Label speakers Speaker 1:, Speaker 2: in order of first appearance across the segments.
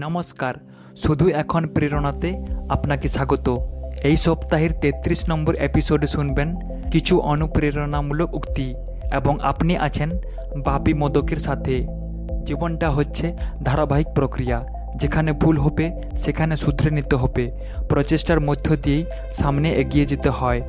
Speaker 1: নমস্কার। শুধু এখন প্রেরণাতে আপনাকে স্বাগত। এই সপ্তাহের তেত্রিশ নম্বর এপিসোডে শুনবেন কিছু অনুপ্রেরণামূলক উক্তি এবং আপনি আছেন বাপি মদকের সাথে। জীবনটা হচ্ছে ধারাবাহিক প্রক্রিয়া, যেখানে ভুল হবে, সেখানে শুধরে নিতে হবে। প্রচেষ্টার মধ্য দিয়েই সামনে এগিয়ে যেতে হয়।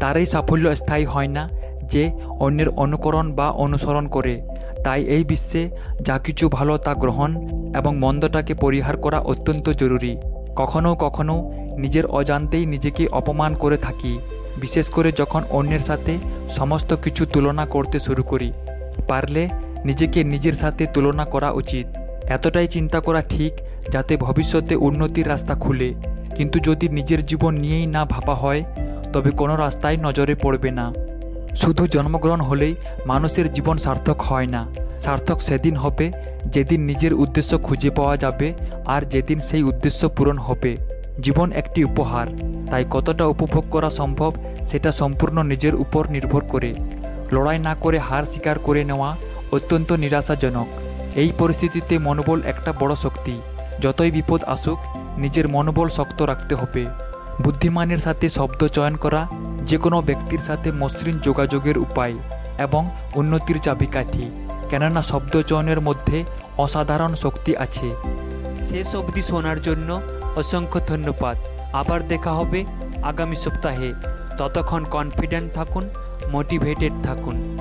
Speaker 1: তারই সাফল্য স্থায়ী হয় না যে অন্যের অনুকরণ বা অনুসরণ করে। তাই এই বিশ্বে যা কিছু ভালো তা গ্রহণ এবং মন্দটাকে পরিহার করা অত্যন্ত জরুরি। কখনো কখনও নিজের অজান্তেই নিজেকে অপমান করে থাকি, বিশেষ করে যখন অন্যের সাথে সমস্ত কিছু তুলনা করতে শুরু করি। পারলে নিজেকে নিজের সাথে তুলনা করা উচিত। এতটাই চিন্তা করা ঠিক যাতে ভবিষ্যতে উন্নতির রাস্তা খুলে। কিন্তু যদি নিজের জীবন নিয়েই না ভাবা হয়, তবে কোনো রাস্তায় নজরে পড়বে না। শুধু জন্মগ্রহণ হলেই মানুষের জীবন সার্থক হয় না। সার্থক সেদিন হবে যেদিন নিজের উদ্দেশ্য খুঁজে পাওয়া যাবে আর যেদিন সেই উদ্দেশ্য পূরণ হবে। জীবন একটি উপহার, তাই কতটা উপভোগ করা সম্ভব সেটা সম্পূর্ণ নিজের উপর নির্ভর করে। লড়াই না করে হার স্বীকার করে নেওয়া অত্যন্ত নিরাশাজনক। এই পরিস্থিতিতে মনোবল একটা বড় শক্তি। যতই বিপদ আসুক, নিজের মনোবল শক্ত রাখতে হবে। বুদ্ধিমানের সাথে শব্দ চয়ন করা যে কোনো ব্যক্তির সাথে মসৃণ যোগাযোগের উপায় এবং উন্নতির চাবিকাঠি। কেননা শব্দ চয়নের মধ্যে অসাধারণ শক্তি আছে। শেষ অবধি শোনার জন্য অসংখ্য ধন্যবাদ। আবার দেখা হবে আগামী সপ্তাহে। ততক্ষণ কনফিডেন্ট থাকুন মোটিভেটেড থাকুন।